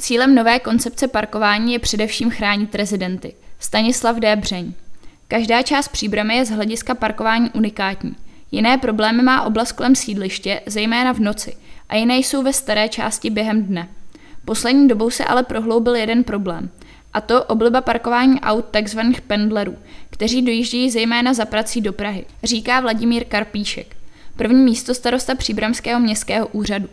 Cílem nové koncepce parkování je především chránit rezidenty. Stanislav D. Břeň. Každá část příbramy je z hlediska parkování unikátní. Jiné problémy má oblast kolem sídliště, zejména v noci, a jiné jsou ve staré části během dne. Poslední dobou se ale prohloubil jeden problém, a to obliba parkování aut tzv. pendlerů, kteří dojíždějí zejména za prací do Prahy, říká Vladimír Karpíšek, první místo starosta Příbramského městského úřadu.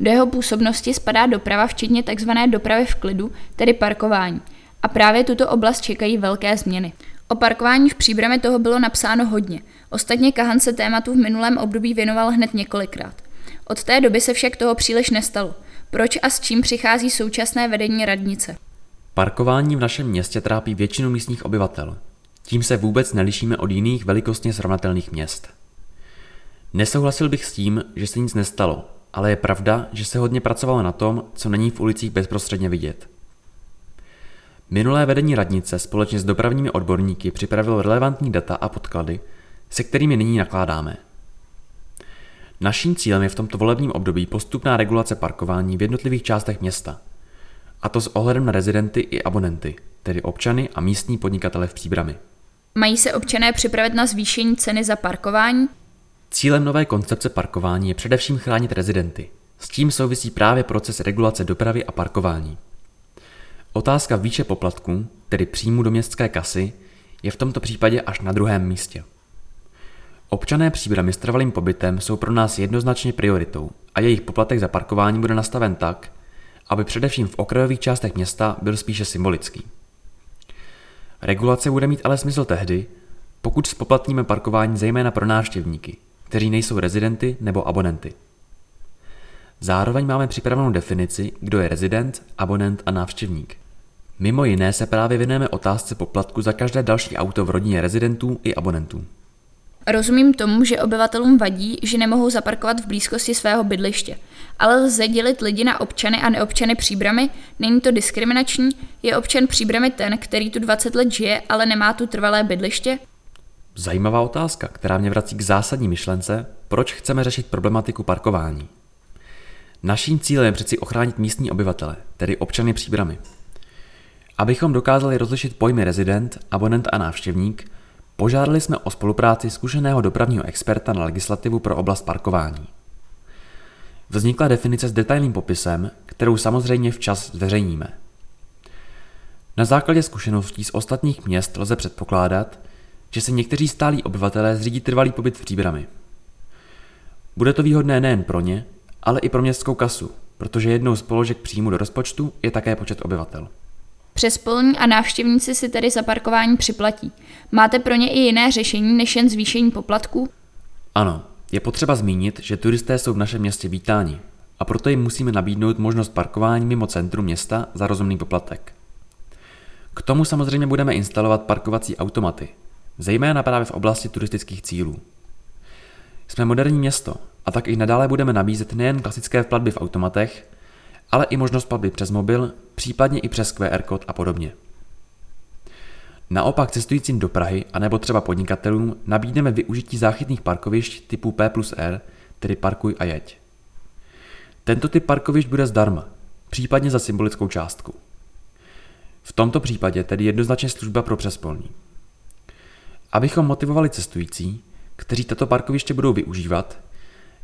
Do jeho působnosti spadá doprava včetně tzv. dopravy v klidu, tedy parkování. A právě tuto oblast čekají velké změny. O parkování v Příbrami toho bylo napsáno hodně. Ostatně Kahan se tématu v minulém období věnoval hned několikrát. Od té doby se však toho příliš nestalo. Proč a s čím přichází současné vedení radnice? Parkování v našem městě trápí většinu místních obyvatel. Tím se vůbec nelišíme od jiných velikostně srovnatelných měst. Nesouhlasil bych s tím, že se nic nestalo, ale je pravda, že se hodně pracovalo na tom, co není v ulicích bezprostředně vidět. Minulé vedení radnice společně s dopravními odborníky připravilo relevantní data a podklady, se kterými nyní nakládáme. Naším cílem je v tomto volebním období postupná regulace parkování v jednotlivých částech města, a to s ohledem na rezidenty i abonenty, tedy občany a místní podnikatele v příbrami. Mají se občané připravit na zvýšení ceny za parkování? Cílem nové koncepce parkování je především chránit rezidenty. S tím souvisí právě proces regulace dopravy a parkování. Otázka výše poplatků, tedy příjmu do městské kasy, je v tomto případě až na druhém místě. Občané příbramy s trvalým pobytem jsou pro nás jednoznačně prioritou a jejich poplatek za parkování bude nastaven tak, aby především v okrajových částech města byl spíše symbolický. Regulace bude mít ale smysl tehdy, pokud spoplatníme parkování zejména pro návštěvníky, kteří nejsou rezidenty nebo abonenty. Zároveň máme připravenou definici, kdo je rezident, abonent a návštěvník. Mimo jiné se právě věnujeme otázce poplatku za každé další auto v rodině rezidentů i abonentů. Rozumím tomu, že obyvatelům vadí, že nemohou zaparkovat v blízkosti svého bydliště, ale lze dělit lidi na občany a neobčany příbramy, není to diskriminační, je občan příbramy ten, který tu 20 let žije, ale nemá tu trvalé bydliště? Zajímavá otázka, která mě vrací k zásadní myšlence, proč chceme řešit problematiku parkování. Naším cílem je přeci ochránit místní obyvatele, tedy občany příbramy. Abychom dokázali rozlišit pojmy rezident, abonent a návštěvník, požádali jsme o spolupráci zkušeného dopravního experta na legislativu pro oblast parkování. Vznikla definice s detailním popisem, kterou samozřejmě včas zveřejníme. Na základě zkušeností z ostatních měst lze předpokládat, že se někteří stálí obyvatelé zřídí trvalý pobyt v příbrami. Bude to výhodné nejen pro ně, ale i pro městskou kasu, protože jednou z položek příjmu do rozpočtu je také počet obyvatel. Přespolní a návštěvníci si tedy za parkování připlatí. Máte pro ně i jiné řešení než jen zvýšení poplatků? Ano, je potřeba zmínit, že turisté jsou v našem městě vítáni a proto jim musíme nabídnout možnost parkování mimo centrum města za rozumný poplatek. K tomu samozřejmě budeme instalovat parkovací automaty, zejména právě v oblasti turistických cílů. Jsme moderní město a tak i nadále budeme nabízet nejen klasické platby v automatech, ale i možnost platby přes mobil, případně i přes QR kód a podobně. Naopak cestujícím do Prahy anebo třeba podnikatelům nabídneme využití záchytných parkovišť typu P plus R, tedy parkuj a jeď. Tento typ parkovišť bude zdarma, případně za symbolickou částku. V tomto případě tedy jednoznačně služba pro přespolní. Abychom motivovali cestující, kteří tato parkoviště budou využívat,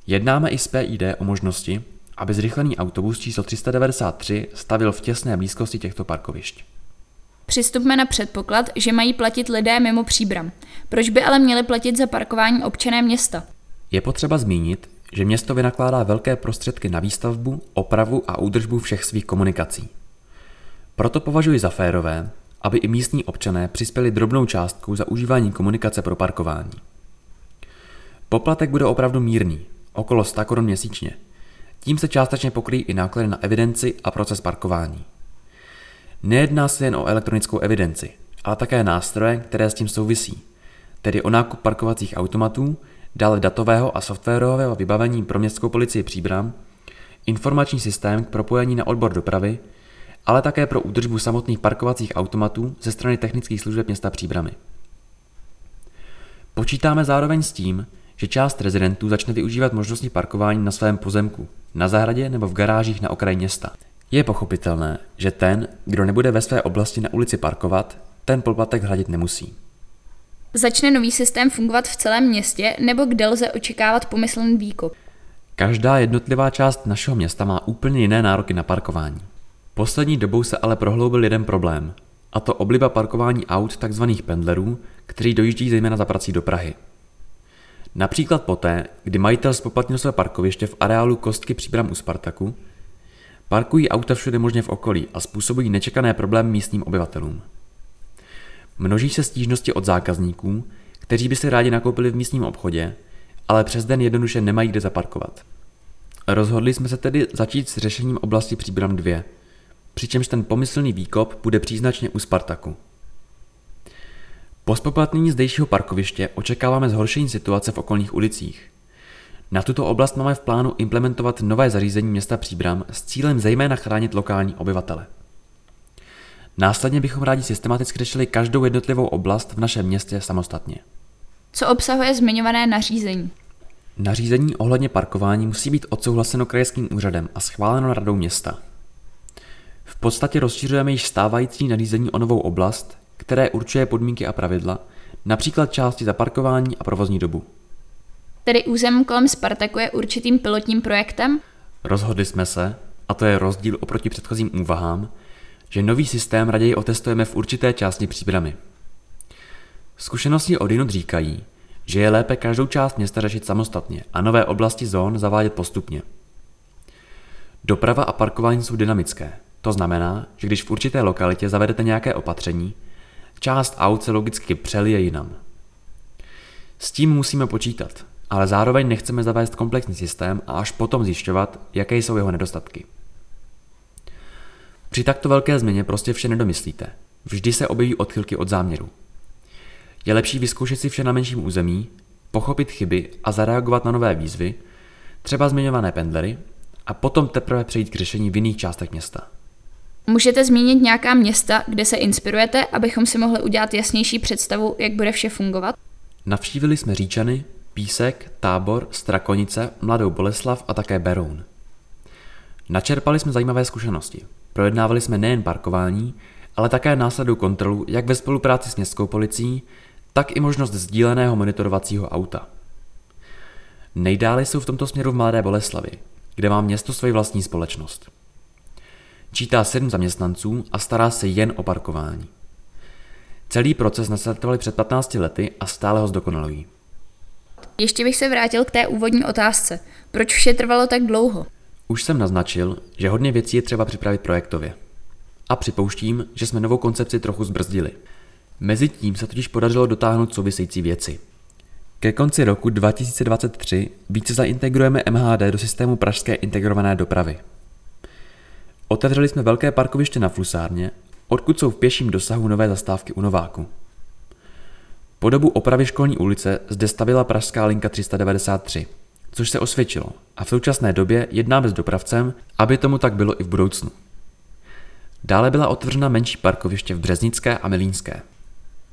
jednáme i s PID o možnosti, aby zrychlený autobus číslo 393 stavil v těsné blízkosti těchto parkovišť. Přistupme na předpoklad, že mají platit lidé mimo příbram. Proč by ale měli platit za parkování občané města? Je potřeba zmínit, že město vynakládá velké prostředky na výstavbu, opravu a údržbu všech svých komunikací. Proto považuji za férové, aby i místní občané přispěli drobnou částkou za užívání komunikace pro parkování. Poplatek bude opravdu mírný, okolo 100 korun měsíčně. Tím se částečně pokryjí i náklady na evidenci a proces parkování. Nejedná se jen o elektronickou evidenci, ale také nástroje, které s tím souvisí, tedy o nákup parkovacích automatů, dále datového a softwarového vybavení pro městskou policii Příbram, informační systém k propojení na odbor dopravy, ale také pro údržbu samotných parkovacích automatů ze strany technických služeb města Příbramy. Počítáme zároveň s tím, že část rezidentů začne využívat možnosti parkování na svém pozemku, na zahradě nebo v garážích na okraji města. Je pochopitelné, že ten, kdo nebude ve své oblasti na ulici parkovat, ten poplatek hradit nemusí. Začne nový systém fungovat v celém městě, nebo kde lze očekávat pomyslný výkop? Každá jednotlivá část našeho města má úplně jiné nároky na parkování. Poslední dobou se ale prohloubil jeden problém, a to obliba parkování aut tzv. pendlerů, kteří dojíždí zejména za prací do Prahy. Například poté, kdy majitel spoplatnil své parkoviště v areálu Kostky příbram u Spartaku, parkují auta všude možně v okolí a způsobují nečekané problémy místním obyvatelům. Množí se stížnosti od zákazníků, kteří by si rádi nakoupili v místním obchodě, ale přes den jednoduše nemají kde zaparkovat. Rozhodli jsme se tedy začít s řešením oblasti Příbram 2, přičemž ten pomyslný výkop bude příznačně u Spartaku. Po spoplatnění zdejšího parkoviště očekáváme zhoršení situace v okolních ulicích. Na tuto oblast máme v plánu implementovat nové zařízení města Příbram s cílem zejména chránit lokální obyvatele. Následně bychom rádi systematicky řešili každou jednotlivou oblast v našem městě samostatně. Co obsahuje zmiňované nařízení? Nařízení ohledně parkování musí být odsouhlaseno krajským úřadem a schváleno radou města. V podstatě rozšiřujeme již stávající nařízení o novou oblast, které určuje podmínky a pravidla, například části zaparkování a provozní dobu. Tedy územ kolem Spartaku je určitým pilotním projektem? Rozhodli jsme se, a to je rozdíl oproti předchozím úvahám, že nový systém raději otestujeme v určité části příbramy. Zkušenosti od jinut říkají, že je lépe každou část města řešit samostatně a nové oblasti zón zavádět postupně. Doprava a parkování jsou dynamické. To znamená, že když v určité lokalitě zavedete nějaké opatření, část aut se logicky přelije jinam. S tím musíme počítat, ale zároveň nechceme zavést komplexní systém a až potom zjišťovat, jaké jsou jeho nedostatky. Při takto velké změně prostě vše nedomyslíte. Vždy se objeví odchylky od záměru. Je lepší vyzkoušet si vše na menším území, pochopit chyby a zareagovat na nové výzvy, třeba zmiňované pendlery, a potom teprve přejít k řešení v jiných částech města. Můžete zmínit nějaká města, kde se inspirujete, abychom si mohli udělat jasnější představu, jak bude vše fungovat? Navštívili jsme Říčany, Písek, Tábor, Strakonice, Mladou Boleslav a také Beroun. Načerpali jsme zajímavé zkušenosti. Projednávali jsme nejen parkování, ale také následnou kontrolu jak ve spolupráci s městskou policií, tak i možnost sdíleného monitorovacího auta. Nejdále jsou v tomto směru v Mladé Boleslavi, kde má město svoji vlastní společnost. Čítá sedm zaměstnanců a stará se jen o parkování. Celý proces nastartovali před 15 lety a stále ho zdokonalují. Ještě bych se vrátil k té úvodní otázce. Proč vše trvalo tak dlouho? Už jsem naznačil, že hodně věcí je třeba připravit projektově. A připouštím, že jsme novou koncepci trochu zbrzdili. Mezitím se totiž podařilo dotáhnout související věci. Ke konci roku 2023 více zaintegrujeme MHD do systému pražské integrované dopravy. Otevřeli jsme velké parkoviště na Flusárně, odkud jsou v pěším dosahu nové zastávky u Nováku. Po dobu opravy školní ulice zde stavila pražská linka 393, což se osvědčilo a v současné době jednáme s dopravcem, aby tomu tak bylo i v budoucnu. Dále byla otevřena menší parkoviště v Březnické a Milínské.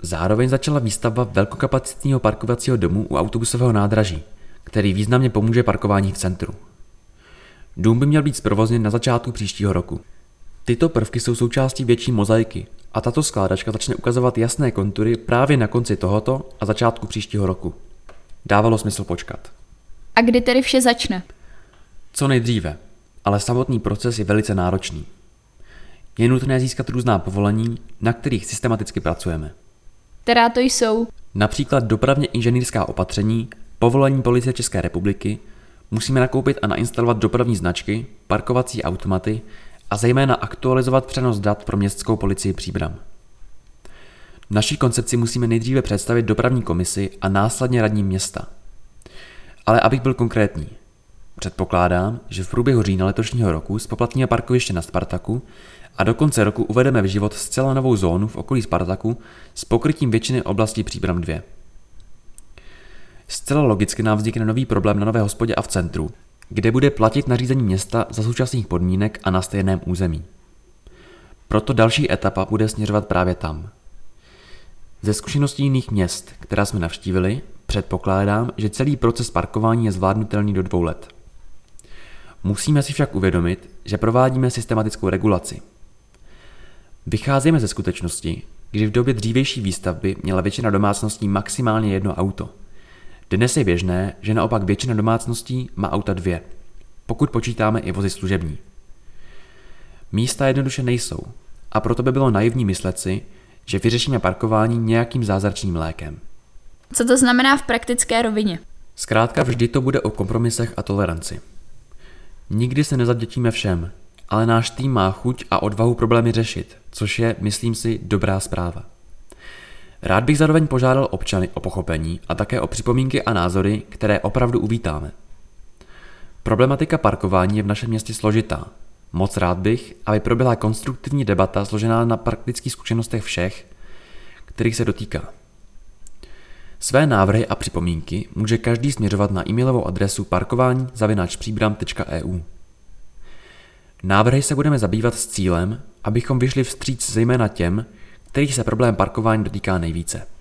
Zároveň začala výstavba velkokapacitního parkovacího domu u autobusového nádraží, který významně pomůže parkování v centru. Dům by měl být zprovozněn na začátku příštího roku. Tyto prvky jsou součástí větší mozaiky a tato skládačka začne ukazovat jasné kontury právě na konci tohoto a začátku příštího roku. Dávalo smysl počkat. A kdy tedy vše začne? Co nejdříve, ale samotný proces je velice náročný. Je nutné získat různá povolení, na kterých systematicky pracujeme. Která to jsou? Například dopravně inženýrská opatření, povolení policie České republiky, musíme nakoupit a nainstalovat dopravní značky, parkovací automaty a zejména aktualizovat přenos dat pro městskou policii Příbram. Naší koncepci musíme nejdříve představit dopravní komisi a následně radním města. Ale abych byl konkrétní, předpokládám, že v průběhu října letošního roku spoplatníme parkoviště na Spartaku a do konce roku uvedeme v život zcela novou zónu v okolí Spartaku s pokrytím většiny oblasti Příbram 2. Zcela logicky nám vznikne nový problém na Nové hospodě a v centru, kde bude platit nařízení města za současných podmínek a na stejném území. Proto další etapa bude směřovat právě tam. Ze zkušeností jiných měst, která jsme navštívili, předpokládám, že celý proces parkování je zvládnutelný do dvou let. Musíme si však uvědomit, že provádíme systematickou regulaci. Vycházíme ze skutečnosti, že v době dřívější výstavby měla většina domácností maximálně jedno auto. Dnes je běžné, že naopak většina domácností má auta dvě, pokud počítáme i vozy služební. Místa jednoduše nejsou a proto by bylo naivní myslet si, že vyřešíme parkování nějakým zázračným lékem. Co to znamená v praktické rovině? Zkrátka vždy to bude o kompromisech a toleranci. Nikdy se nezavděčíme všem, ale náš tým má chuť a odvahu problémy řešit, což je, myslím si, dobrá zpráva. Rád bych zároveň požádal občany o pochopení a také o připomínky a názory, které opravdu uvítáme. Problematika parkování je v našem městě složitá. Moc rád bych, aby proběhla konstruktivní debata složená na praktických zkušenostech všech, kterých se dotýká. Své návrhy a připomínky může každý směřovat na e-mailovou adresu parkování zavinačpříbram.eu. Návrhy se budeme zabývat s cílem, abychom vyšli vstříc zejména těm, kterých se problém parkování dotýká nejvíce.